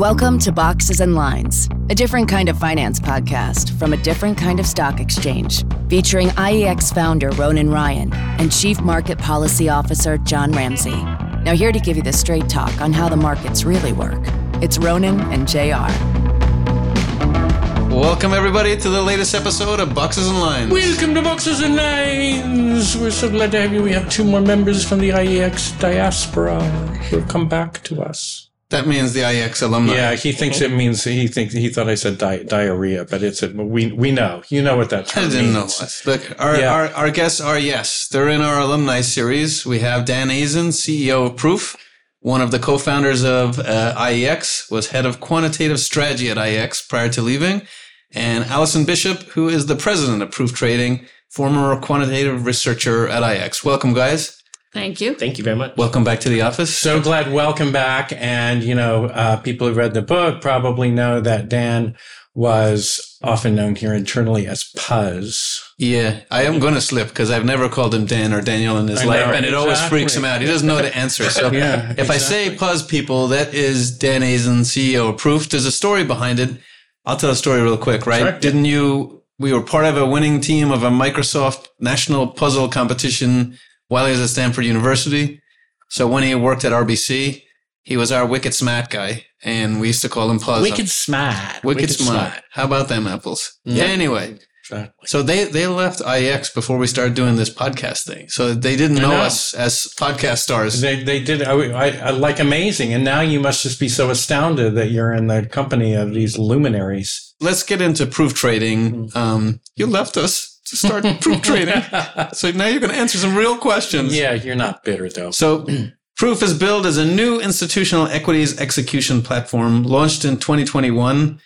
Welcome to Boxes and Lines, a different kind of finance podcast from a different kind of stock exchange, featuring IEX founder Ronan Ryan and Chief Market Policy Officer John Ramsey. Now, here to give you the straight talk on how the markets really work, it's Ronan and JR. Welcome, everybody, to the latest episode of Boxes and Lines. Welcome to Boxes and Lines. We're so glad to have you. We have two more members from the IEX diaspora who have come back to us. That means the IEX alumni. Yeah, he thinks it means he thinks he thought I said di- diarrhea, but it's a, we we know you know what that term I didn't know. means. Look, our, Yeah. our, our guests are, yes, they're in our alumni series. We have Dan Aisen, CEO of Proof, one of the co-founders of uh, IEX, was head of quantitative strategy at IEX prior to leaving, and Allison Bishop, who is the president of Proof Trading, former quantitative researcher at IEX. Welcome, guys. Thank you. Thank you very much. Welcome back to the office. So glad, welcome back. And you know, uh, people who read the book probably know that Dan was often known here internally as Puzz. Yeah, I am going to slip because I've never called him Dan or Daniel in his I life, know, and it always freaks him out. He doesn't know how to answer. So Yeah, if I say Puzz people, that is Dan Aisen, CEO of Proof. There's a story behind it. I'll tell a story real quick, right? Sure. Didn't you? We were part of a winning team of a Microsoft national puzzle competition while he was at Stanford University. So when he worked at RBC, he was our wicked smart guy, and we used to call him Puzz. Wicked smart. Wicked, smart. How about them apples? Yeah. Anyway, Exactly. so they they left IEX before we started doing this podcast thing. So they didn't know, know. us as podcast stars. They, they did I, I, I like amazing, and now you must just be so astounded that you're in the company of these luminaries. Let's get into proof trading. Mm-hmm. Um, you left us to start proof trading, so now you're going to answer some real questions. yeah, you're not bitter though. So, Proof is built as a new institutional equities execution platform launched in 2021.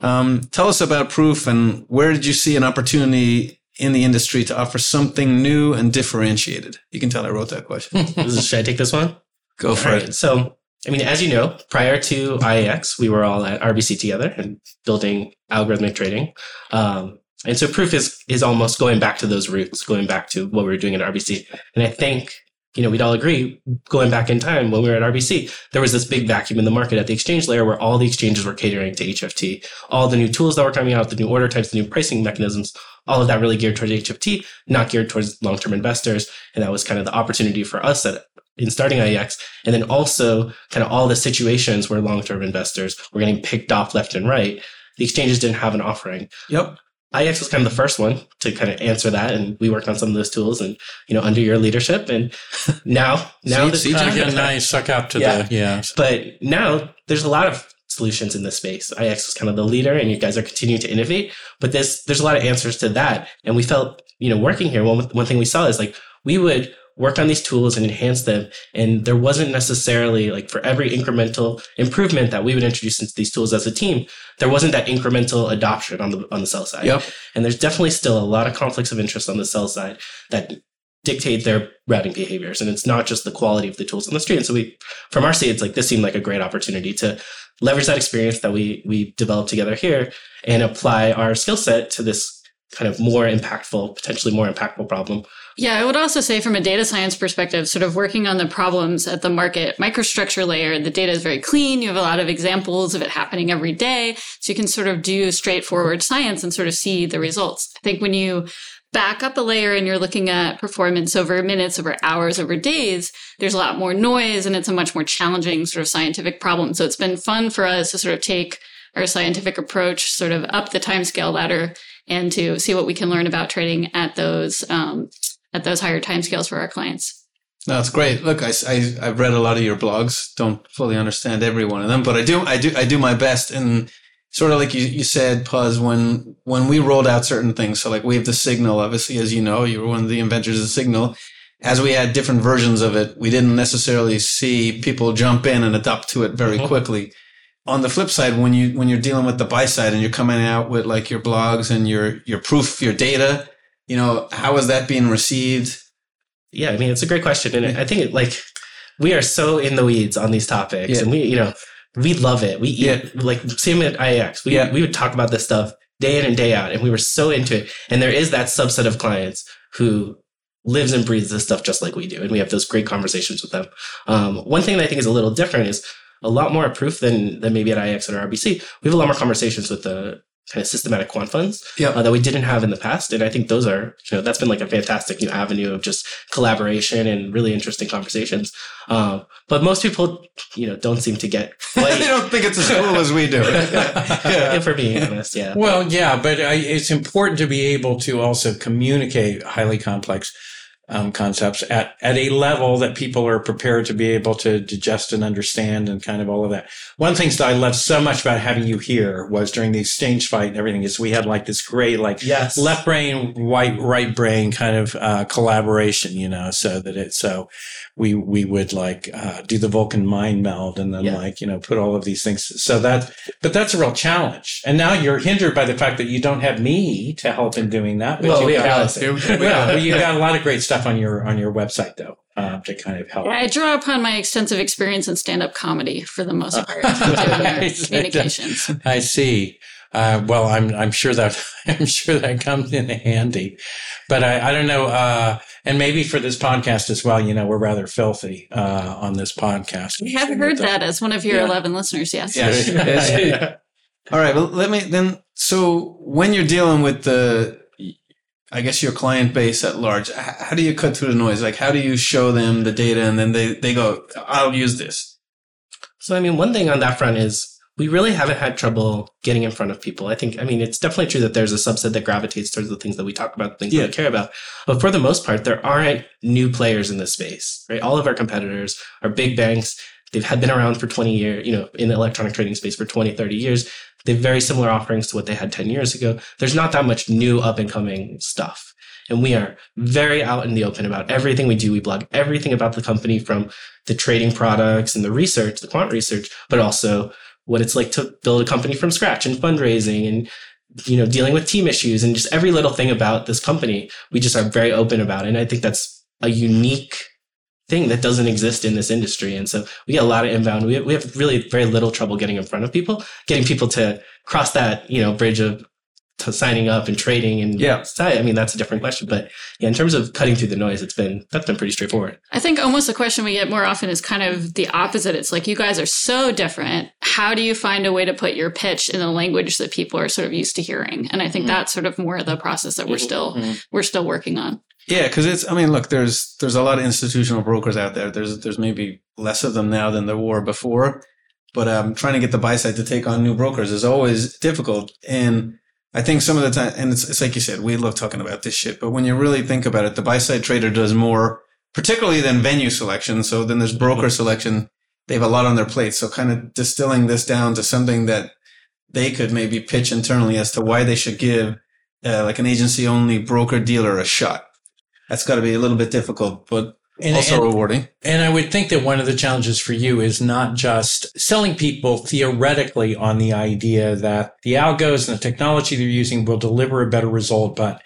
Um, tell us about Proof and where did you see an opportunity in the industry to offer something new and differentiated? You can tell I wrote that question. Should I take this one? Go for All it. So, I mean, as you know, prior to IEX, we were all at RBC together and building algorithmic trading. Um, and so proof is is almost going back to those roots, going back to what we were doing at RBC. And I think, you know, we'd all agree, going back in time when we were at RBC, there was this big vacuum in the market at the exchange layer where all the exchanges were catering to HFT. All the new tools that were coming out, the new order types, the new pricing mechanisms, all of that really geared towards HFT, not geared towards long-term investors. And that was kind of the opportunity for us at in starting IEX, and then also kind of all the situations where long-term investors were getting picked off left and right. The exchanges didn't have an offering. Yep. IEX was kind of the first one to kind of answer that, and we worked on some of those tools, and you know, under your leadership, and now, now, See- John? Yeah, nice. Suck up to Yeah. the yeah. but now there's a lot of solutions in this space. IEX was kind of the leader, and you guys are continuing to innovate. But this, there's a lot of answers to that, and we felt, you know, working here. One one thing we saw is like we would work on these tools and enhance them, and there wasn't necessarily like for every incremental improvement that we would introduce into these tools as a team, there wasn't that incremental adoption on the on the sell side. Yep. And there's definitely still a lot of conflicts of interest on the sell side that dictate their routing behaviors. And it's not just the quality of the tools on the street. And so we, from our side, it's like this seemed like a great opportunity to leverage that experience that we we developed together here and apply our skill set to this kind of more impactful, potentially more impactful problem. Yeah, I would also say from a data science perspective, sort of working on the problems at the market microstructure layer, the data is very clean. You have a lot of examples of it happening every day. So you can sort of do straightforward science and sort of see the results. I think when you back up a layer and you're looking at performance over minutes, over hours, over days, there's a lot more noise and it's a much more challenging sort of scientific problem. So it's been fun for us to sort of take our scientific approach sort of up the timescale ladder and to see what we can learn about trading at those um, at those higher timescales for our clients. That's great. Look, I, I, have read a lot of your blogs. Don't fully understand every one of them, but I do, I do, I do my best. And sort of like you, you said, Puz, when, when we rolled out certain things, so like we have the signal, obviously, as you know, you were one of the inventors of the signal. As we had different versions of it, we didn't necessarily see people jump in and adopt to it very Mhm. quickly. On the flip side, when you, when you're dealing with the buy side and you're coming out with like your blogs and your, your proof, your data, you know, how is that being received? Yeah, I mean, it's a great question. And I think it, like we are so in the weeds on these topics Yeah. and we, you know, we love it. We eat, Yeah. like same at IEX. We, Yeah. we would talk about this stuff day in and day out and we were so into it. And there is that subset of clients who lives and breathes this stuff just like we do. And we have those great conversations with them. Um, one thing that I think is a little different is a lot more proof than than maybe at IEX or RBC. We have a lot more conversations with the kind of systematic quant funds Yep. uh, that we didn't have in the past, and I think those are you know that's been like a fantastic new avenue of just collaboration and really interesting conversations. Um, but most people you know don't seem to get they don't think it's as cool as we do. yeah. if we're being honest, yeah. Well, yeah, but I, it's important to be able to also communicate highly complex um, concepts at, at a level that people are prepared to be able to digest and understand and kind of all of that. One things that I loved so much about having you here was during the exchange fight and everything is we had like this great, like Yes. left brain, white, right brain kind of, uh, collaboration, you know, so that it, so we, we would like, uh, do the Vulcan mind meld and then Yeah. like, you know, put all of these things. So that, but that's a real challenge. And now you're hindered by the fact that you don't have me to help in doing that. But Well, you we got, are. Here- here we yeah, go. but you got a lot of great stuff on your, on your website though, um, to kind of help. I draw upon my extensive experience in stand-up comedy for the most part, communications. I see. Uh, well, I'm I'm sure that I'm sure that comes in handy, but I, I don't know. Uh, and maybe for this podcast as well, you know, we're rather filthy uh, on this podcast. We have heard that as one of your Yeah. 11 listeners, yes. Yes. Yes. All right. Well, let me then. So when you're dealing with the, I guess your client base at large, how do you cut through the noise? Like, how do you show them the data and then they, they go, I'll use this. So, I mean, one thing on that front is we really haven't had trouble getting in front of people. I think, I mean, it's definitely true that there's a subset that gravitates towards the things that we talk about, the things Yeah. that we care about. But for the most part, there aren't new players in this space, right? All of our competitors are big banks. They've had been around for 20 years, you know, in the electronic trading space for 20, 30 years. They have very similar offerings to what they had 10 years ago. There's not that much new up and coming stuff. And we are very out in the open about everything we do. We blog everything about the company from the trading products and the research, the quant research, but also what it's like to build a company from scratch and fundraising and you know dealing with team issues and just every little thing about this company. We just are very open about and i think that's a unique thing that doesn't exist in this industry. And so we get a lot of inbound. We, we have really very little trouble getting in front of people getting people to cross that you know bridge of to signing up and trading and Yeah. i mean that's a different question but yeah in terms of cutting through the noise it's been that's been pretty straightforward I think almost the question we get more often is kind of the opposite. It's like you guys are so different. How do you find a way to put your pitch in a language that people are sort of used to hearing? And I think Mhm. that's sort of more the process that we're still we're still working on. Yeah. Cause it's, I mean, look, there's, there's a lot of institutional brokers out there. There's, there's maybe less of them now than there were before, but um, trying to get the buy side to take on new brokers is always difficult. And I think some of the time, and it's, it's like you said, we love talking about this shit, but when you really think about it, the buy side trader does more, particularly than venue selection. So then there's broker selection. They have a lot on their plate. So kind of distilling this down to something that they could maybe pitch internally as to why they should give uh, like an agency only broker dealer a shot. That's got to be a little bit difficult, but And, also and- rewarding. And I would think that one of the challenges for you is not just selling people theoretically on the idea that the algos and the technology they're using will deliver a better result, but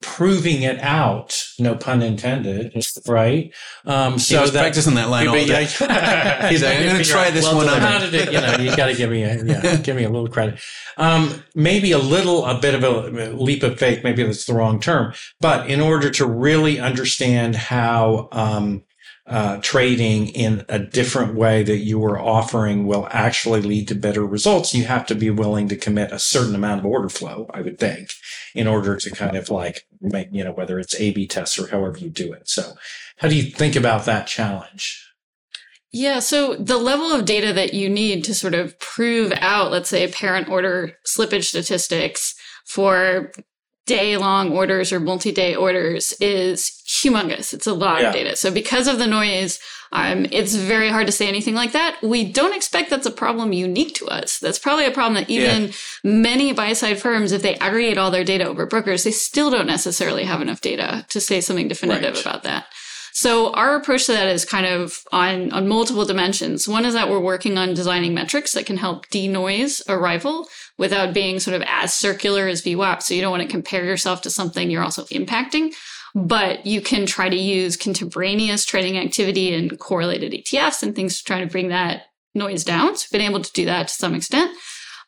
proving it out, no pun intended, right? Um, so that practicing that line all day. He's like, I'm going to try this Well, one on. How did it, you know, you got to give me a, yeah, give me a little credit. Um, maybe a little, a bit of a leap of faith. Maybe that's the wrong term, but in order to really understand how, um, uh, trading in a different way that you are offering will actually lead to better results, you have to be willing to commit a certain amount of order flow, I would think, in order to kind of like make, you know, whether it's A B tests or however you do it. So how do you think about that challenge? Yeah, so the level of data that you need to sort of prove out, let's say, parent order slippage statistics for day long orders or multi day orders is humongous. It's a lot Yeah. of data. So, because of the noise, um, it's very hard to say anything like that. We don't expect that's a problem unique to us. That's probably a problem that even many buy side firms, if they aggregate all their data over brokers, they still don't necessarily have enough data to say something definitive Right. about that. So our approach to that is kind of on, on multiple dimensions. One is that we're working on designing metrics that can help denoise arrival without being sort of as circular as VWAP. So you don't want to compare yourself to something you're also impacting, but you can try to use contemporaneous trading activity and correlated ETFs and things to try to bring that noise down. So we've been able to do that to some extent.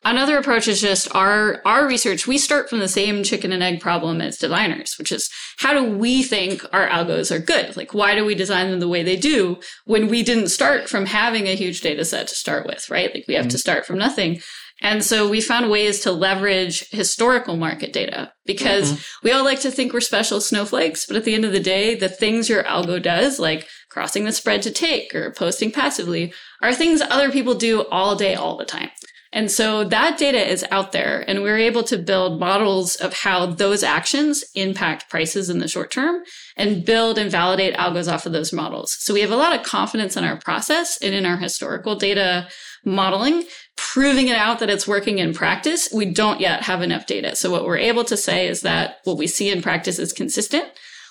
Another approach is just our our research. We start from the same chicken and egg problem as designers, which is how do we think our algos are good? Like why do we design them the way they do when we didn't start from having a huge data set to start with, right? Like we have mm-hmm. to start from nothing. And so we found ways to leverage historical market data because mm-hmm. we all like to think we're special snowflakes, but at the end of the day, the things your algo does, like crossing the spread to take or posting passively, are things other people do all day, all the time. And so that data is out there and we're able to build models of how those actions impact prices in the short term and build and validate algos off of those models. So we have a lot of confidence in our process and in our historical data modeling, proving it out that it's working in practice. We don't yet have enough data. So what we're able to say is that what we see in practice is consistent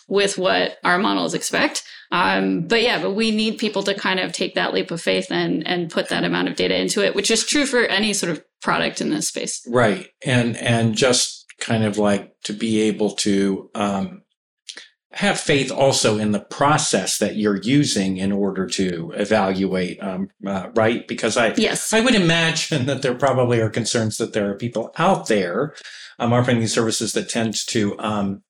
with what our models expect. Um, but yeah, but we need people to kind of take that leap of faith and and put that amount of data into it, which is true for any sort of product in this space. Right, and and just kind of like to be able to um, have faith also in the process that you're using in order to evaluate, um, uh, right? Because I yes, I would imagine that there probably are concerns that there are people out there um, offering these services that tend to um,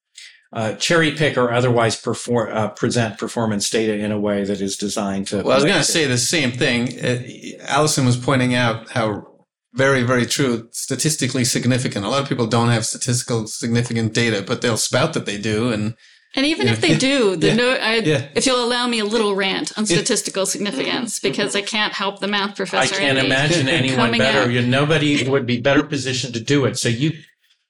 uh, cherry pick or otherwise perform, uh, present performance data in a way that is designed to. Well, I was going to say the same thing. Uh, Allison was pointing out how very, very true, statistically significant. A lot of people don't have statistical significant data, but they'll spout that they do. And and even if they do, the yeah, no, I, yeah. if you'll allow me a little rant on statistical significance, because I can't help the math professor. I can't imagine anyone better. You, nobody would be better positioned to do it. So you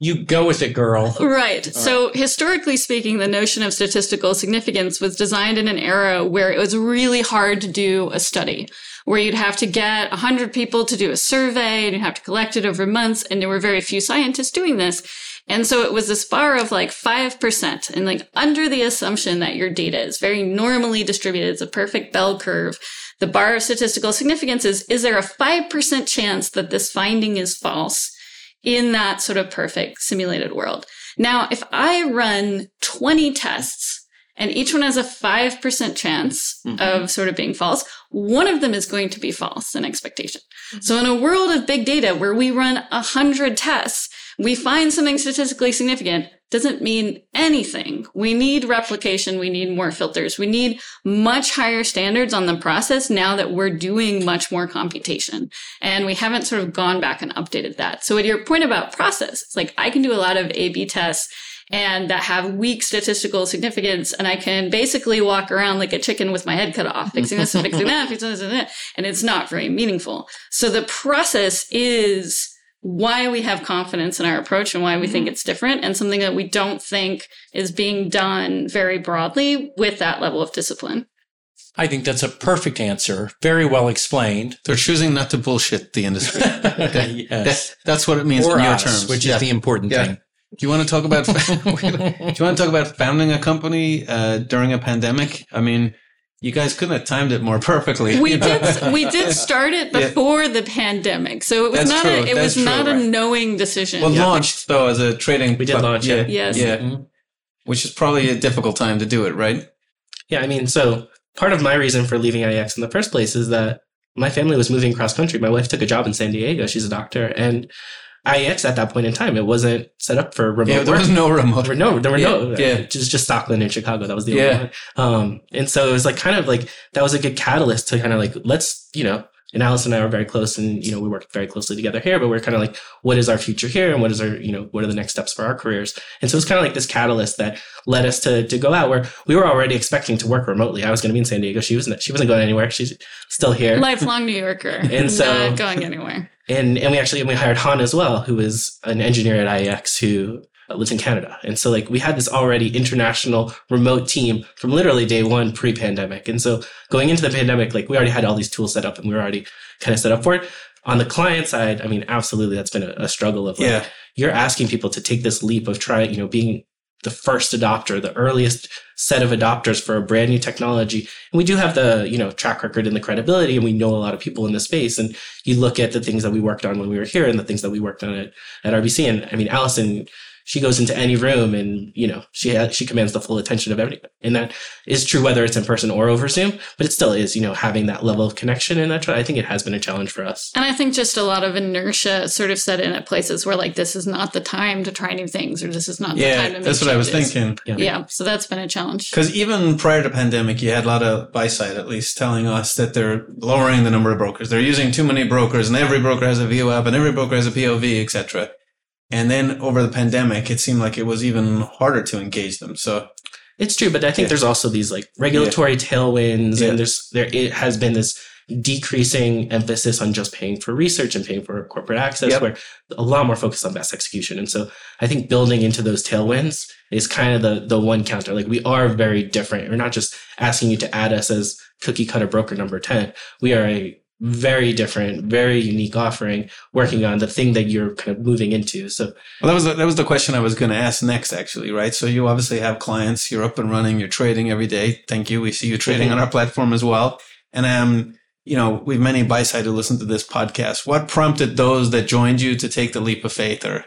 you go with it, girl. Right. So historically speaking, the notion of statistical significance was designed in an era where it was really hard to do a study, where you'd have to get 100 people to do a survey and you'd have to collect it over months. And there were very few scientists doing this. And so it was this bar of like 5% and like under the assumption that your data is very normally distributed. It's a perfect bell curve. The bar of statistical significance is, is there a 5% chance that this finding is false? in that sort of perfect simulated world. Now, if I run 20 tests and each one has a 5% chance mm-hmm. of sort of being false, one of them is going to be false in expectation. Mm-hmm. So in a world of big data where we run 100 tests, we find something statistically significant doesn't mean anything. We need replication. We need more filters. We need much higher standards on the process now that we're doing much more computation. And we haven't sort of gone back and updated that. So at your point about process, it's like I can do a lot of A B tests and that have weak statistical significance. And I can basically walk around like a chicken with my head cut off, fixing this and fixing that, fixing this and that. And it's not very meaningful. So the process is why we have confidence in our approach and why we mm-hmm. think it's different and something that we don't think is being done very broadly with that level of discipline. I think that's a perfect answer. Very well explained. They're choosing not to bullshit the industry. yes. That, that's what it means or in your terms, which yeah. is the important yeah. thing. Do you want to talk about? do you want to talk about founding a company uh, during a pandemic? I mean, you guys couldn't have timed it more perfectly. We did. We did start it before yeah. the pandemic, so it was That's not. True. A, it That's was true, not right. a knowing decision. Well, yeah. launched though as a trading. We did launch. Yeah. Yes. Yeah. Mm-hmm. Which is probably a difficult time to do it, right? Yeah, I mean, so part of my reason for leaving IEX in the first place is that my family was moving cross country. My wife took a job in San Diego. She's a doctor, and IEX at that point in time. It wasn't set up for remote. Yeah, there work. was no remote. There were no, there were yeah, no. Yeah, just just Stockland in Chicago. That was the only one. Um, and so it was like kind of like that was a good catalyst to kind of like let's you know. And Alice and I were very close, and you know we worked very closely together here. But we're kind of like, what is our future here, and what is our you know what are the next steps for our careers? And so it's kind of like this catalyst that led us to to go out where we were already expecting to work remotely. I was going to be in San Diego. She wasn't. She wasn't going anywhere. She's still here. Lifelong New Yorker, and so not going anywhere and and we actually we hired Han as well, who is an engineer at IEX who uh, lives in Canada. And so like we had this already international remote team from literally day one pre-pandemic. And so going into the pandemic, like we already had all these tools set up and we were already kind of set up for it. On the client side, I mean, absolutely, that's been a, a struggle of like, yeah. you're asking people to take this leap of trying, you know, being the first adopter, the earliest set of adopters for a brand new technology. And we do have the, you know, track record and the credibility and we know a lot of people in the space. And you look at the things that we worked on when we were here and the things that we worked on at, at RBC. And I mean, Allison, she goes into any room and you know she ha- she commands the full attention of everyone and that is true whether it's in person or over zoom but it still is you know having that level of connection and that i think it has been a challenge for us And I think just a lot of inertia sort of set in at places where like this is not the time to try new things or this is not the time to Yeah, make that's what I was thinking. Yeah. Yeah, so that's been a challenge. Because even prior to pandemic, you had a lot of buy side at least telling us that they're lowering the number of brokers. They're using too many brokers, and every broker has a VWAP, and every broker has a POV, etc. And then over the pandemic, it seemed like it was even harder to engage them. So It's true, but I think Yeah. there's also these like regulatory tailwinds, Yeah. and there's there it has been this decreasing emphasis on just paying for research and paying for corporate access, Yep. where a lot more focus on best execution. And so I think building into those tailwinds is kind of the the one counter. Like we are very different. We're not just asking you to add us as cookie cutter broker number ten. We are a very different, very unique offering, working on the thing that you're kind of moving into. So Well, that was the, that was the question I was going to ask next, actually, right? So you obviously have clients, you're up and running, you're trading every day. Thank you. We see you trading on our platform as well. And um, you know, we've many buy side who listen to this podcast. What prompted those that joined you to take the leap of faith, or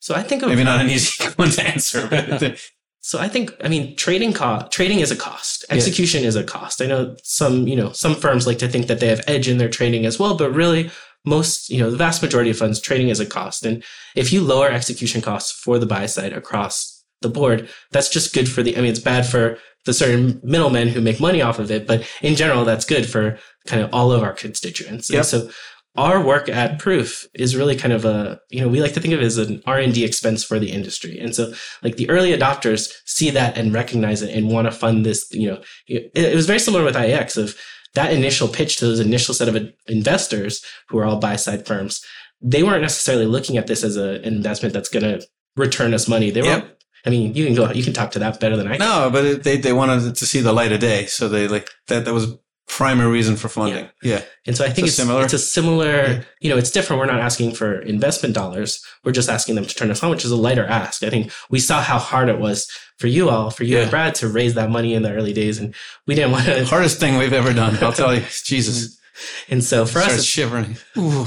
so I think of maybe not an easy one to answer, but So I think, I mean, trading cost, trading is a cost. Yeah. Execution is a cost. I know some, you know, some firms like to think that they have edge in their trading as well, but really most, you know, the vast majority of funds trading is a cost. And if you lower execution costs for the buy side across the board, that's just good for the, I mean, it's bad for the certain middlemen who make money off of it, but in general, that's good for kind of all of our constituents. Yep. And so our work at Proof is really kind of a, you know, we like to think of it as an R&D expense for the industry. And so like the early adopters see that and recognize it and want to fund this, you know, it, it was very similar with IEX of that initial pitch to those initial set of investors who are all buy side firms. They weren't necessarily looking at this as a, an investment that's going to return us money. They were, Yep. I mean, you can go, you can talk to that better than I can. no, but it, they they wanted to see the light of day, so they like that. That was primary reason for funding. Yeah, And so I think So it's, similar? it's a similar, Yeah. you know, it's different. We're not asking for investment dollars. We're just asking them to turn us on, which is a lighter ask. I think we saw how hard it was for you all, for you Yeah. and Brad to raise that money in the early days. And we didn't want to. hardest thing we've ever done. I'll tell you, Jesus, And so for us, starts shivering. Ooh.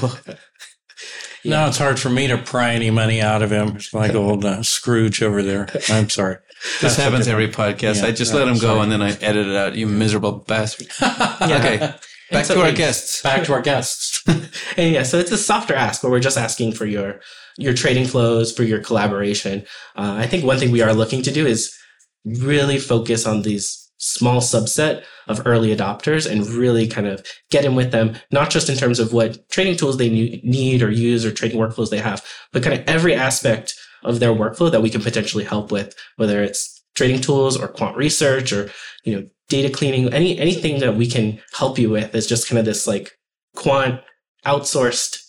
No, it's hard for me to pry any money out of him. It's like old uh, Scrooge over there. I'm sorry. This happens every podcast. Yeah, I just no, let him go and then I edit it out. You miserable bastard. Okay, back so to our guests. Back to our guests. and yeah, so it's a softer ask, but we're just asking for your your trading flows, for your collaboration. Uh, I think one thing we are looking to do is really focus on these small subset of early adopters and really kind of get in with them, not just in terms of what trading tools they need or use or trading workflows they have, but kind of every aspect of their workflow that we can potentially help with, whether it's trading tools or quant research or you know data cleaning, any anything that we can help you with is just kind of this like quant outsourced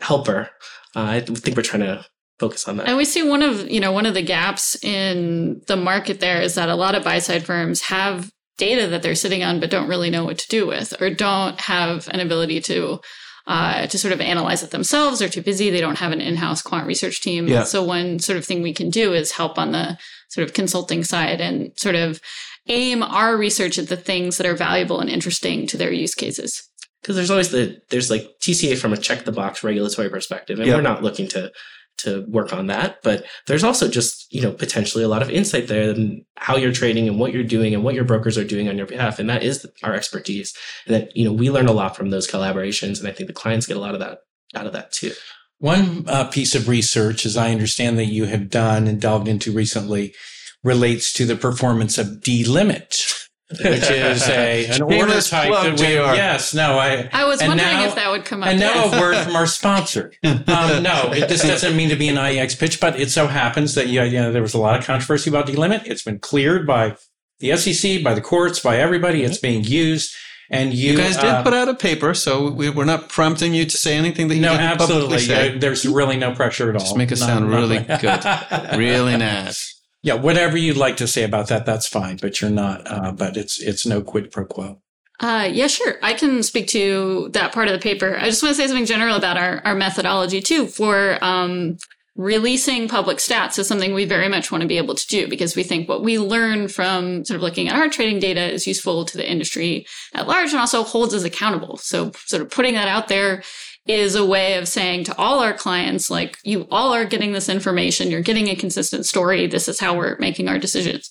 helper. Uh, I think we're trying to focus on that. And we see one of, you know, one of the gaps in the market there is that a lot of buy side firms have data that they're sitting on but don't really know what to do with or don't have an ability to uh, to sort of analyze it themselves. They're too busy. They don't have an in-house quant research team. Yeah. So one sort of thing we can do is help on the sort of consulting side and sort of aim our research at the things that are valuable and interesting to their use cases. because there's always the there's like TCA from a check the box regulatory perspective, and Yeah. we're not looking to to work on that. But there's also just you know potentially a lot of insight there and how you're trading and what you're doing and what your brokers are doing on your behalf, and that is our expertise. And that you know we learn a lot from those collaborations, and I think the clients get a lot of that out of that too. One uh, piece of research, as I understand that you have done and delved into recently, relates to the performance of D-Limit, which is a an order type that we. are. Yes, no, I. I was wondering now- if that would come up. And now a word from our sponsor. Um, no, it, this doesn't mean to be an IEX pitch, but it so happens that yeah, yeah, there was a lot of controversy about D-Limit. It's been cleared by the SEC, by the courts, by everybody. It's being used, and you, You guys did uh, put out a paper, so we, we're not prompting you to say anything that you no, didn't publicly absolutely. say. Yeah, there's really no pressure at all. Just make it Not- sound really good, really nice. Yeah, whatever you'd like to say about that, that's fine. But you're not. Uh, but it's it's no quid pro quo. Uh, yeah, sure. I can speak to that part of the paper. I just want to say something general about our, our methodology too for um, releasing public stats is something we very much want to be able to do because we think what we learn from sort of looking at our trading data is useful to the industry at large and also holds us accountable. So sort of putting that out there is a way of saying to all our clients, like, you all are getting this information. You're getting a consistent story. This is how we're making our decisions.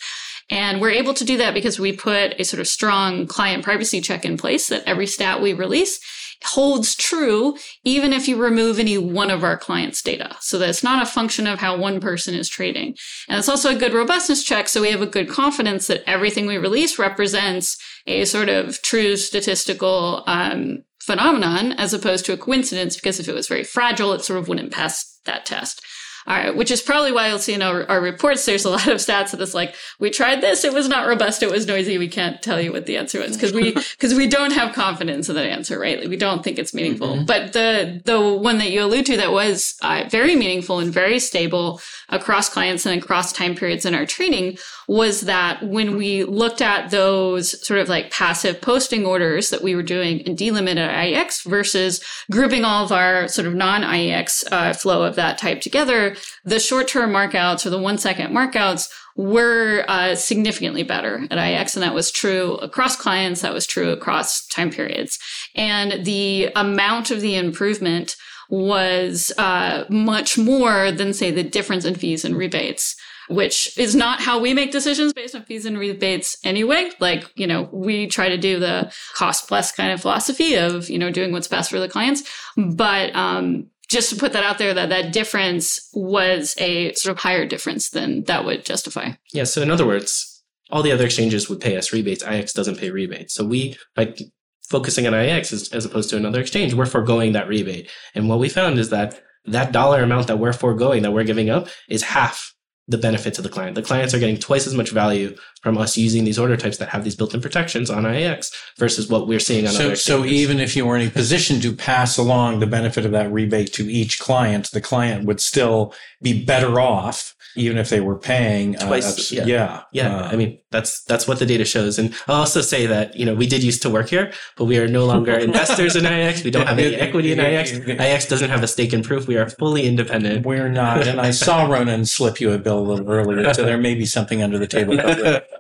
And we're able to do that because we put a sort of strong client privacy check in place that every stat we release holds true even if you remove any one of our clients' data. So that it's not a function of how one person is trading. And it's also a good robustness check. So we have a good confidence that everything we release represents a sort of true statistical um, phenomenon as opposed to a coincidence, because if it was very fragile, it sort of wouldn't pass that test. All right, which is probably why you'll see in our, our, reports there's a lot of stats that it's like we tried this, it was not robust, it was noisy. We can't tell you what the answer was because we because we don't have confidence in that answer, right? Like we don't think it's meaningful. Mm-hmm. But the the one that you allude to that was uh, very meaningful and very stable across clients and across time periods in our training was that when we looked at those sort of like passive posting orders that we were doing in D-Limit at IEX versus grouping all of our sort of non IEX uh, flow of that type together, the short term markouts or the one second markouts were uh, significantly better at IEX. And that was true across clients. That was true across time periods. And the amount of the improvement was uh, much more than, say, the difference in fees and rebates which is not how we make decisions based on fees and rebates anyway. Like, you know, we try to do the cost plus kind of philosophy of, you know, doing what's best for the clients. But, um, just to put that out there that that difference was a sort of higher difference than that would justify. Yeah. So in other words, all the other exchanges would pay us rebates. IEX doesn't pay rebates. So we, like, focusing on IEX as, as opposed to another exchange, we're foregoing that rebate. And what we found is that that dollar amount that we're foregoing, that we're giving up, is half the benefit to the client. The clients are getting twice as much value from us using these order types that have these built-in protections on IEX versus what we're seeing on so, other So even if you were in a position to pass along the benefit of that rebate to each client, the client would still be better off even if they were paying uh, twice. Uh, yeah, yeah. yeah. Uh, I mean, that's that's what the data shows. And I'll also say that you know we did used to work here, but we are no longer investors in IEX. We don't have any equity in IEX. IEX doesn't have a stake in proof. We are fully independent. We're not. And I saw Ronan slip you a bill a little earlier, so there may be something under the table.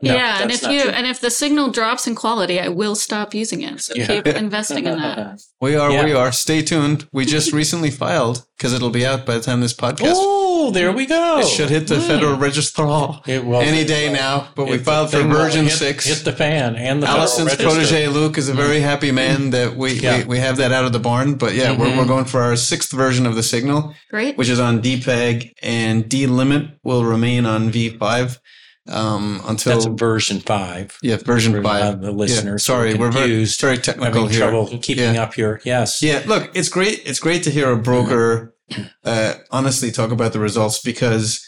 No, yeah, and if you true. and if the signal drops in quality, I will stop using it. So yeah. keep investing in that. We are. Yeah. We are. Stay tuned. We just recently filed because it'll be out by the time this podcast. Oh, there we go. It should hit the mm. Federal Register any day now. But we filed for version hit, six. Hit the fan and the Allison's protege Luke is a very mm-hmm. happy man that we, yeah. we, we have that out of the barn. But yeah, mm-hmm. we're, we're going for our sixth version of the signal. Great. Which is on D-Peg and D-Limit will remain on V5 um, until that's version five. Yeah, version five. The listener, yeah, sorry, we're very, very technical here. Trouble keeping yeah. up here. Yes. Yeah. Look, it's great. It's great to hear a broker uh, honestly talk about the results because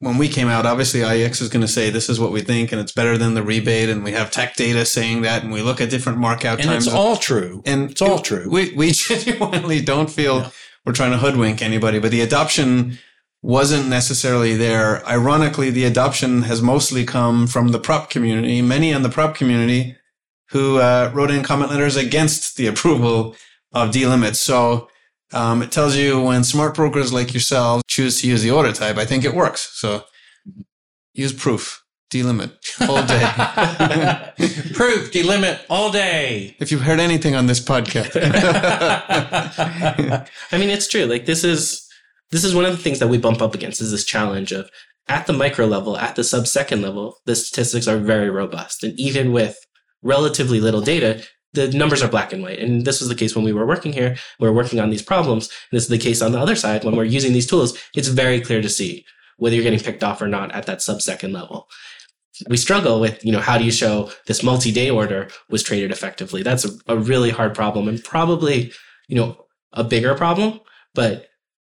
when we came out, obviously IEX is going to say this is what we think, and it's better than the rebate, and we have tech data saying that, and we look at different markout and times. it's all true. And it's all true. We we genuinely don't feel yeah. we're trying to hoodwink anybody, but the adoption wasn't necessarily there. Ironically, the adoption has mostly come from the prop community, many in the prop community who uh, wrote in comment letters against the approval of D-Limits. So um, it tells you when smart brokers like yourselves choose to use the order type, I think it works. So use proof. D-Limit all day. proof, D-Limit all day. If you've heard anything on this podcast. I mean, it's true. Like this is this is one of the things that we bump up against is this challenge of at the micro level, at the sub second level, the statistics are very robust. And even with relatively little data, the numbers are black and white. And this was the case when we were working here. We are working on these problems. This is the case on the other side when we're using these tools. It's very clear to see whether you're getting picked off or not at that sub second level. We struggle with, you know, how do you show this multi-day order was traded effectively? That's a, a really hard problem and probably, you know, a bigger problem. But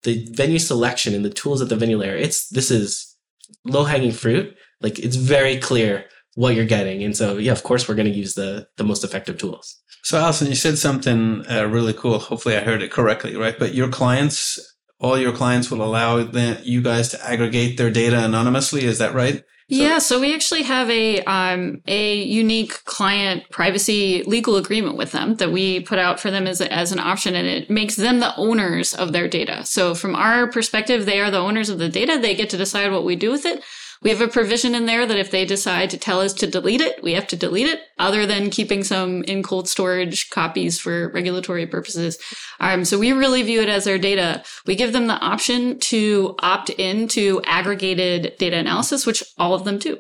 the venue selection and the tools at the venue layer, it's this is low hanging fruit. Like it's very clear what you're getting, and so yeah, of course we're going to use the the most effective tools. So Allison, you said something uh, really cool. Hopefully, I heard it correctly, right? But your clients, all your clients, will allow the, you guys to aggregate their data anonymously. Is that right? So, yeah, so we actually have a um, a unique client privacy legal agreement with them that we put out for them as a, as an option, and it makes them the owners of their data. So from our perspective, they are the owners of the data. They get to decide what we do with it. We have a provision in there that if they decide to tell us to delete it, we have to delete it, other than keeping some in cold storage copies for regulatory purposes. Um, so we really view it as their data. We give them the option to opt into aggregated data analysis, which all of them do.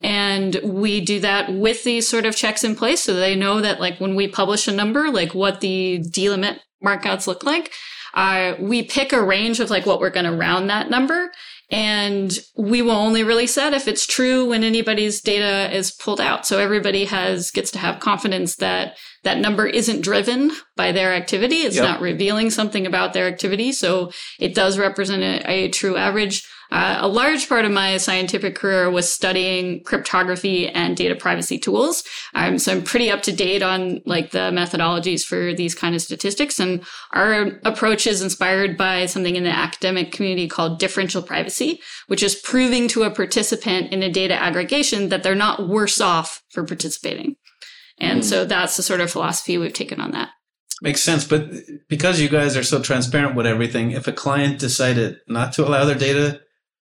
And we do that with these sort of checks in place so they know that like when we publish a number, like what the D-Limit markouts look like. Uh, we pick a range of like what we're going to round that number. And we will only release that if it's true when anybody's data is pulled out. So everybody has, gets to have confidence that that number isn't driven by their activity. It's yep. not revealing something about their activity. So it does represent a, a true average. Uh, a large part of my scientific career was studying cryptography and data privacy tools. Um, so I'm pretty up to date on like the methodologies for these kind of statistics. And our approach is inspired by something in the academic community called differential privacy, which is proving to a participant in a data aggregation that they're not worse off for participating. And mm. so that's the sort of philosophy we've taken on that. Makes sense. But because you guys are so transparent with everything, if a client decided not to allow their data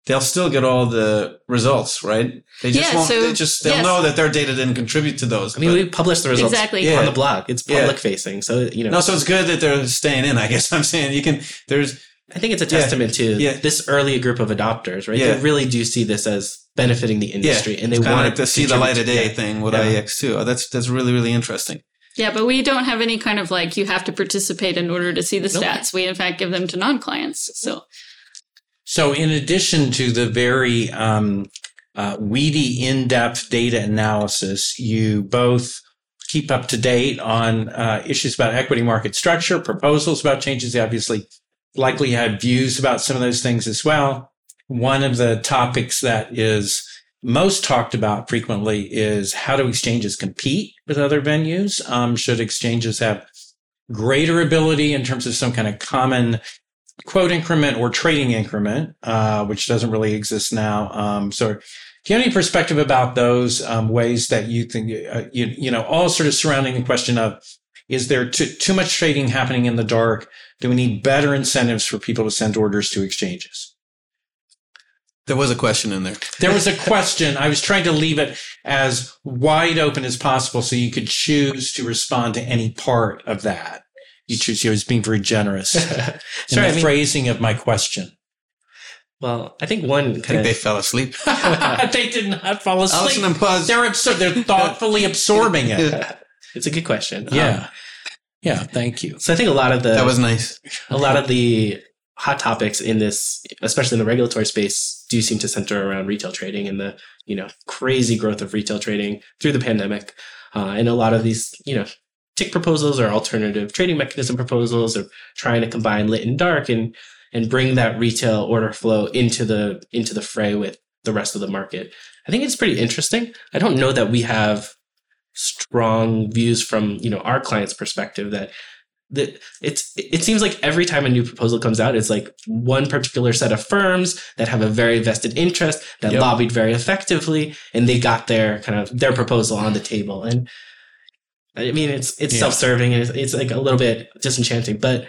they'll still get all the results, right? They just yeah, won't. So, they just they'll yes. know that their data didn't contribute to those. I mean, we publish the results exactly. on the blog. It's public yeah. facing, so you know. No, so it's good that they're staying in. I guess I'm saying you can. There's. I think it's a testament yeah. to this early group of adopters, right? They really do see this as benefiting the industry, and they want like to see the light of day thing with IEX too. Oh, that's that's really really interesting. Yeah, but we don't have any kind of like you have to participate in order to see the nope. stats. We in fact give them to non-clients. So so, in addition to the very um, uh, weedy, in depth data analysis, you both keep up to date on uh, issues about equity market structure, proposals about changes. You obviously likely have views about some of those things as well. One of the topics that is most talked about frequently is how do exchanges compete with other venues? Um, should exchanges have greater ability in terms of some kind of common quote increment or trading increment, uh, which doesn't really exist now. Um, so, do you have any perspective about those um, ways that you think uh, you you know all sort of surrounding the question of is there too, too much trading happening in the dark? Do we need better incentives for people to send orders to exchanges? There was a question in there. There was a question. I was trying to leave it as wide open as possible so you could choose to respond to any part of that you choose. I was being very generous in the I mean, phrasing of my question. Well, I think one. I think they fell asleep. they did not fall asleep. Allison and Puz. They're absor- They're thoughtfully absorbing it. it's a good question. Yeah. Um, yeah. Thank you. So I think a lot of the that was nice. A lot of the hot topics in this, especially in the regulatory space, do seem to center around retail trading and the you know crazy growth of retail trading through the pandemic. Uh, and a lot of these, you know, tick proposals or alternative trading mechanism proposals or trying to combine lit and dark and and bring that retail order flow into the into the fray with the rest of the market. I think it's pretty interesting. I don't know that we have strong views from, you know, our clients' perspective that that it's it seems like every time a new proposal comes out it's like one particular set of firms that have a very vested interest that yep. lobbied very effectively and they got their kind of their proposal on the table and I mean, it's it's yeah. self-serving and it's, it's, like a little bit disenchanting. But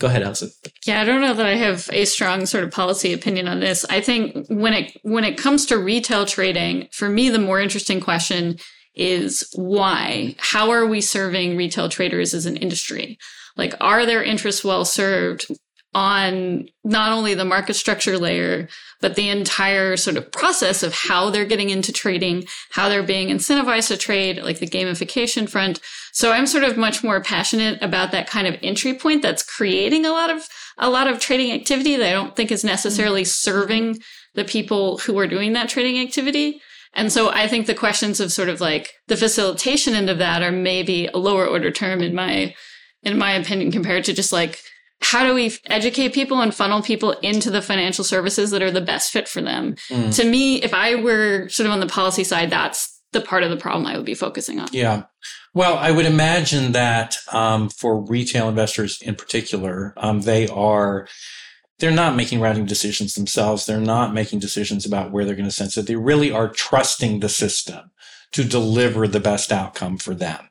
go ahead, Allison. Yeah, I don't know that I have a strong sort of policy opinion on this. I think when it when it comes to retail trading, for me, the more interesting question is why? How are we serving retail traders as an industry? Like, are their interests well served? On not only the market structure layer, but the entire sort of process of how they're getting into trading, how they're being incentivized to trade, like the gamification front. So I'm sort of much more passionate about that kind of entry point that's creating a lot of, a lot of trading activity that I don't think is necessarily mm-hmm. serving the people who are doing that trading activity. And so I think the questions of sort of like the facilitation end of that are maybe a lower order term in my, in my opinion, compared to just like how do we educate people and funnel people into the financial services that are the best fit for them? Mm. To me, if I were sort of on the policy side, that's the part of the problem I would be focusing on. Yeah. Well, I would imagine that um, for retail investors in particular, um, they are they're not making routing decisions themselves. They're not making decisions about where they're going to send it. They really are trusting the system to deliver the best outcome for them.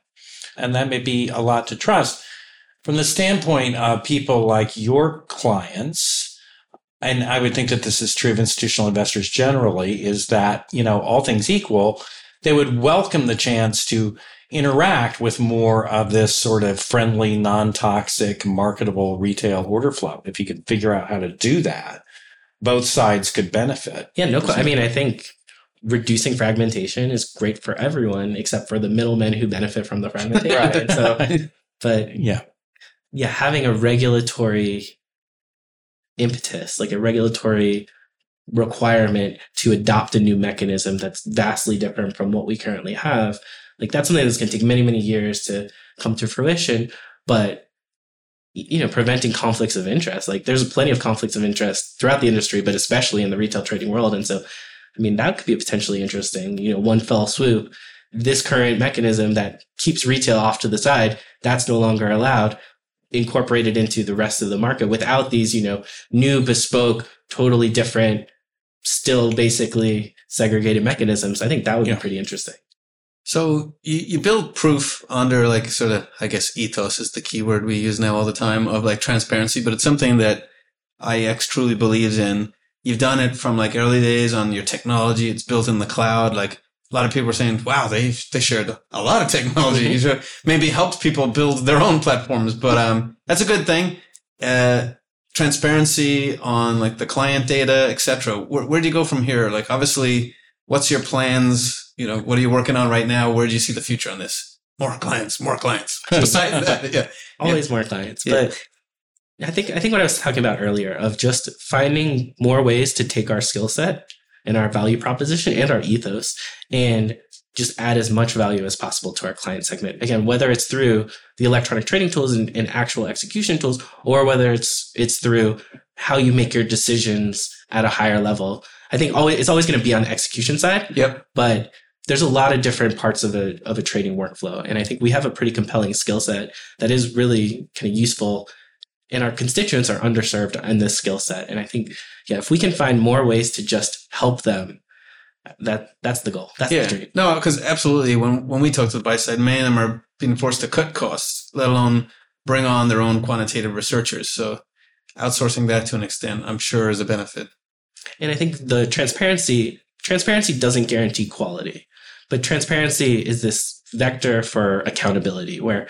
And that may be a lot to trust. From the standpoint of people like your clients, and I would think that this is true of institutional investors generally, is that, you know, all things equal, they would welcome the chance to interact with more of this sort of friendly, non-toxic, marketable retail order flow. If you could figure out how to do that, both sides could benefit. Yeah, no, I mean, I think reducing fragmentation is great for everyone except for the middlemen who benefit from the fragmentation. right. So, but yeah, yeah, having a regulatory impetus, like a regulatory requirement to adopt a new mechanism that's vastly different from what we currently have, like that's something that's going to take many, many years to come to fruition. But you know, preventing conflicts of interest, like there's plenty of conflicts of interest throughout the industry, but especially in the retail trading world. And so, I mean, that could be potentially interesting. You know, one fell swoop. This current mechanism that keeps retail off to the side, that's no longer allowed incorporated into the rest of the market without these, you know, new bespoke, totally different, still basically segregated mechanisms. I think that would yeah. be pretty interesting. So you, you build Proof under like sort of, I guess ethos is the keyword we use now all the time of like transparency, but it's something that IEX truly believes in. You've done it from like early days on your technology. It's built in the cloud. Like a lot of people are saying, wow, they, they shared a lot of technology. Mm-hmm. Maybe helped people build their own platforms, but, um, that's a good thing. Uh, transparency on like the client data, etc. Where, where do you go from here? Like, obviously, what's your plans? You know, what are you working on right now? Where do you see the future on this? More clients, more clients. Besides that, yeah. Always yeah. more clients. Yeah. But I think, I think what I was talking about earlier of just finding more ways to take our skill set and our value proposition and our ethos and just add as much value as possible to our client segment. Again, whether it's through the electronic trading tools and, and, actual execution tools, or whether it's it's through how you make your decisions at a higher level. I think always it's always going to be on the execution side. Yep. But there's a lot of different parts of a of a trading workflow, and I think we have a pretty compelling skill set that is really kind of useful. And our constituents are underserved in this skill set. And I think, yeah, if we can find more ways to just help them that that's the goal. That's yeah. the dream. No, because absolutely. When when we talk to the buy side, many of them are being forced to cut costs, let alone bring on their own quantitative researchers. So outsourcing that to an extent, I'm sure, is a benefit. And I think the transparency transparency doesn't guarantee quality, but transparency is this vector for accountability where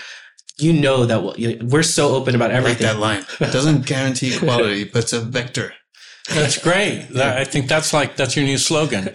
you know that we're so open about everything. Like that line. It doesn't guarantee quality, but it's a vector. That's great. That, I think that's like that's your new slogan.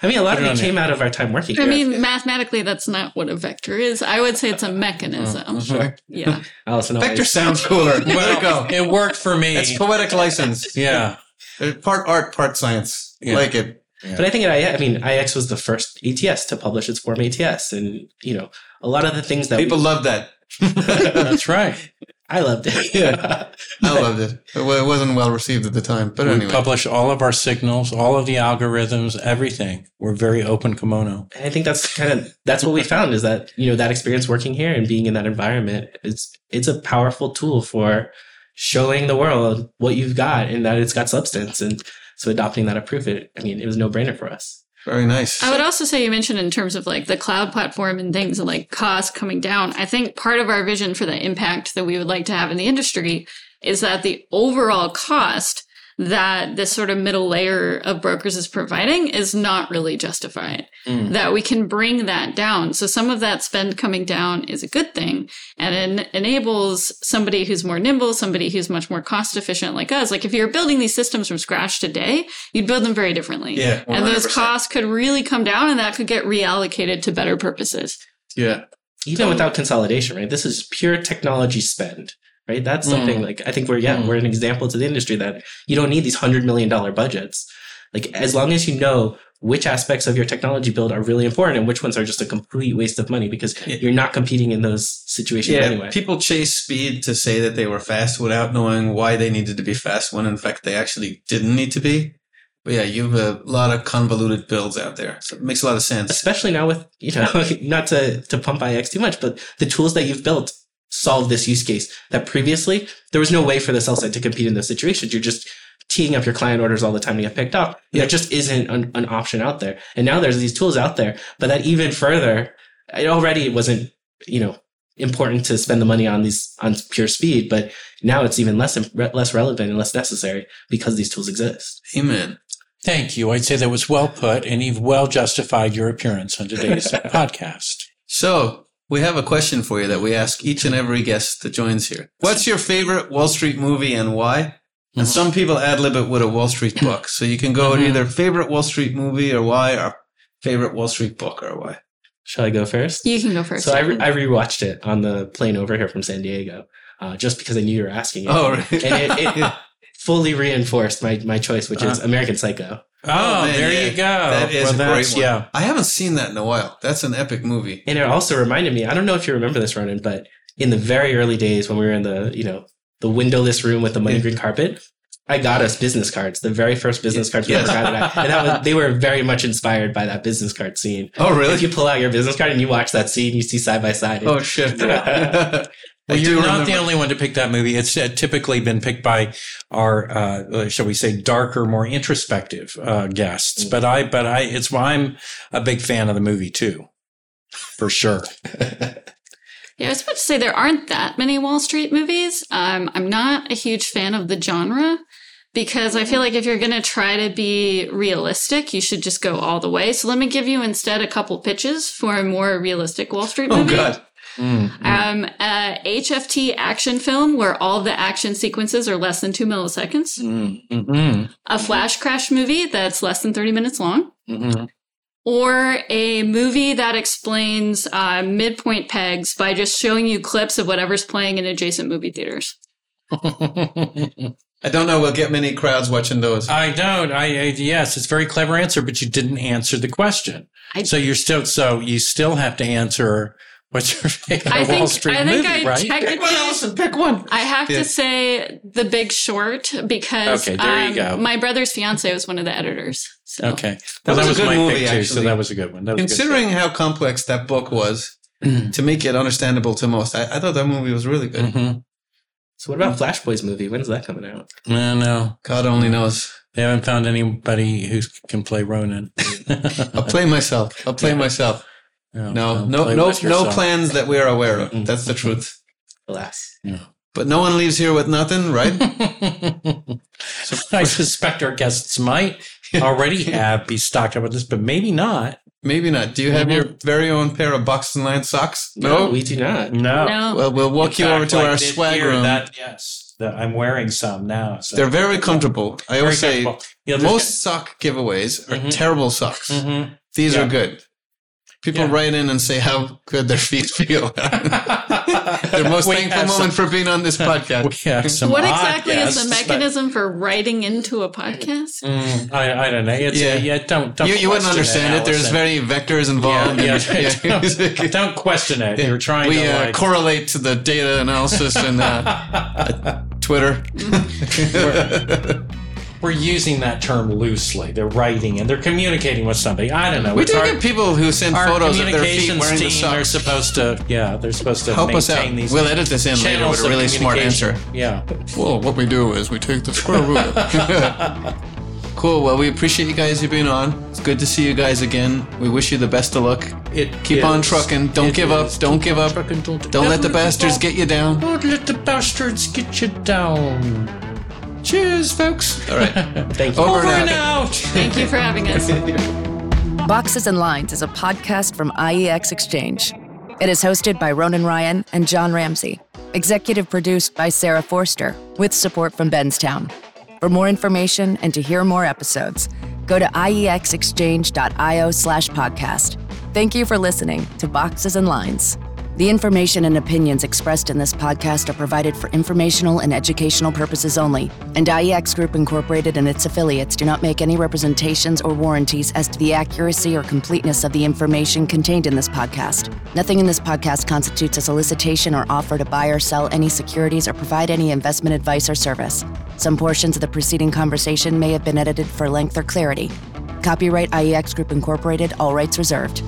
I mean, a lot Put of it came out of our time working. I mean, mathematically, that's not what a vector is. I would say it's a mechanism. Oh, sure. Yeah. Allison, vector sounds cooler. well, go. It worked for me. It's poetic license. Yeah. Uh, part art, part science. Yeah. Like it. Yeah. But I think at I mean, IEX was the first ATS to publish its form ATS, and you know, a lot of the things that people we, love that. That's right. I loved it. yeah, I loved it. It wasn't well received at the time, but we anyway. publish all of our signals, all of the algorithms, everything. We're very open kimono. And I think that's kind of that's what we found is that you know that experience working here and being in that environment it's it's a powerful tool for showing the world what you've got and that it's got substance. And so adopting that approach, it I mean, it was no brainer for us. Very nice. I would also say you mentioned in terms of like the cloud platform and things and like cost coming down. I think part of our vision for the impact that we would like to have in the industry is that the overall cost that this sort of middle layer of brokers is providing is not really justified. Mm. That we can bring that down. So some of that spend coming down is a good thing and it enables somebody who's more nimble, somebody who's much more cost efficient like us. Like if you're building these systems from scratch today, you'd build them very differently. Yeah. 100%. And those costs could really come down and that could get reallocated to better purposes. Yeah. Even without consolidation, right? This is pure technology spend right? That's something mm. like I think we're yeah mm. we're an example to the industry that you don't need these hundred million dollar budgets. Like as long as you know which aspects of your technology build are really important and which ones are just a complete waste of money because you're not competing in those situations yeah, anyway. People chase speed to say that they were fast without knowing why they needed to be fast when in fact they actually didn't need to be. But yeah, you have a lot of convoluted builds out there. So it makes a lot of sense. Especially now with, you know, not to, to pump IEX too much, but the tools that you've built solve this use case that previously there was no way for the sell side to compete in those situations. You're just teeing up your client orders all the time to get picked up. Yeah. There just isn't an, an, option out there. And now there's these tools out there, but that even further, it already wasn't, you know, important to spend the money on these on pure speed, but now it's even less less relevant and less necessary because these tools exist. Amen. Thank you. I'd say that was well put, and you've well justified your appearance on today's podcast. So we have a question for you that we ask each and every guest that joins here. What's your favorite Wall Street movie and why? And some people ad lib it with a Wall Street book. So you can go with Mhm. either favorite Wall Street movie or why, or favorite Wall Street book or why. Shall I go first? You can go first. So I, re- Stephen. I rewatched it on the plane over here from San Diego, uh, just because I knew you were asking it. Oh, right. and it, it fully reinforced my, my choice, which is Uh. American Psycho. Oh, oh, man, there yeah. you go. That is well, a great one. Yeah. I haven't seen that in a while. That's an epic movie. And it also reminded me, I don't know if you remember this, Ronan, but in the very early days when we were in the, you know, the windowless room with the money green carpet, I got us business cards, the very first business cards we Yes. ever got. And, I- and that was, they were very much inspired by that business card scene. Oh, really? If you pull out your business card and you watch that scene, you see side by side. oh, shit. Well, I you're not remember- the only one to pick that movie. It's uh, typically been picked by our, uh, shall we say, darker, more introspective uh, guests. But I, but I, it's why I'm a big fan of the movie too, for sure. Yeah, I was about to say there aren't that many Wall Street movies. Um, I'm not a huge fan of the genre because I feel like if you're going to try to be realistic, you should just go all the way. So let me give you instead a couple pitches for a more realistic Wall Street Oh, movie. God. Mm, Um, a HFT action film where all the action sequences are less than two milliseconds. mm, mm, mm, A flash crash movie that's less than 30 minutes long. mm, or a movie that explains uh, midpoint pegs by just showing you clips of whatever's playing in adjacent movie theaters. I don't know. We'll get many crowds watching those. I don't. I, I yes, it's a very clever answer, but you didn't answer the question. I- so you're still so you still have to answer what's your favorite I Wall think Street I think movie, I right? technically Pick one, Allison. Pick one. I have Yeah. to say The Big Short because Okay, there you um, go. my brother's fiance was one of the editors. So. Okay, That well, was that a good my movie, pick too. So actually. that was a good one. That was a good Considering how complex that book was, to make it understandable to most, I, I thought that movie was really good. pick. Mhm. so what about Flash Boys movie? When's that coming out? No, no, God only knows. they haven't found anybody who can play Ronan. I'll play myself. I'll play Yeah. myself. No, No, no, no, no plans that we are aware of. That's the truth. Alas. But no one leaves here with nothing, right? I suspect our guests might already have be stocked up with this, but maybe not. Maybe not. Do you have Mhm. your very own pair of Box and Line socks? No, we do not. No. No. Well, we'll walk In you over to like our this swag here, room. That, yes, that I'm wearing some now. So. They're very comfortable. I Very always say comfortable. Yeah, there's- most sock giveaways are Mhm. terrible socks. Mhm. These Yeah. are good. People Yeah. write in and say how good their feet feel. Their most We thankful moment some- for being on this podcast. We have some what odd exactly is the guests, but- mechanism for writing into a podcast? Mm, I, I don't know. It's, Yeah. yeah, yeah. Don't don't. You, you wouldn't understand it. There's Allison. very vectors involved. yeah, and- yeah. don't, don't question it. You're trying we to uh, like. correlate to the data analysis and uh, Twitter. We're using that term loosely. They're writing and they're communicating with somebody. I don't know. we It's do our- get people who send our photos of their feet communications wearing the team. They're supposed to. Yeah, they're supposed to Help us out. these. We'll edit this in later channels with a really smart answer. Yeah. Well, what we do is we take the square root. cool. Well, we appreciate you guys for being on. It's good to see you guys again. We wish you the best of luck. It Keep is. on trucking. Don't It give up. Don't Keep give up. trucking. Don't, Don't let the bastards get you down. Don't let the bastards get you down. Cheers, folks. All right. Thank you. Over Over and and out. out. Thank you for having us. Boxes and Lines is a podcast from IEX Exchange. It is hosted by Ronan Ryan and John Ramsay. Executive produced by Sarah Forster, with support from Benstown. For more information and to hear more episodes, go to iexexchange.io slash podcast. Thank you for listening to Boxes and Lines. The information and opinions expressed in this podcast are provided for informational and educational purposes only, and IEX Group Incorporated and its affiliates do not make any representations or warranties as to the accuracy or completeness of the information contained in this podcast. Nothing in this podcast constitutes a solicitation or offer to buy or sell any securities or provide any investment advice or service. Some portions of the preceding conversation may have been edited for length or clarity. Copyright IEX Group Incorporated, all rights reserved.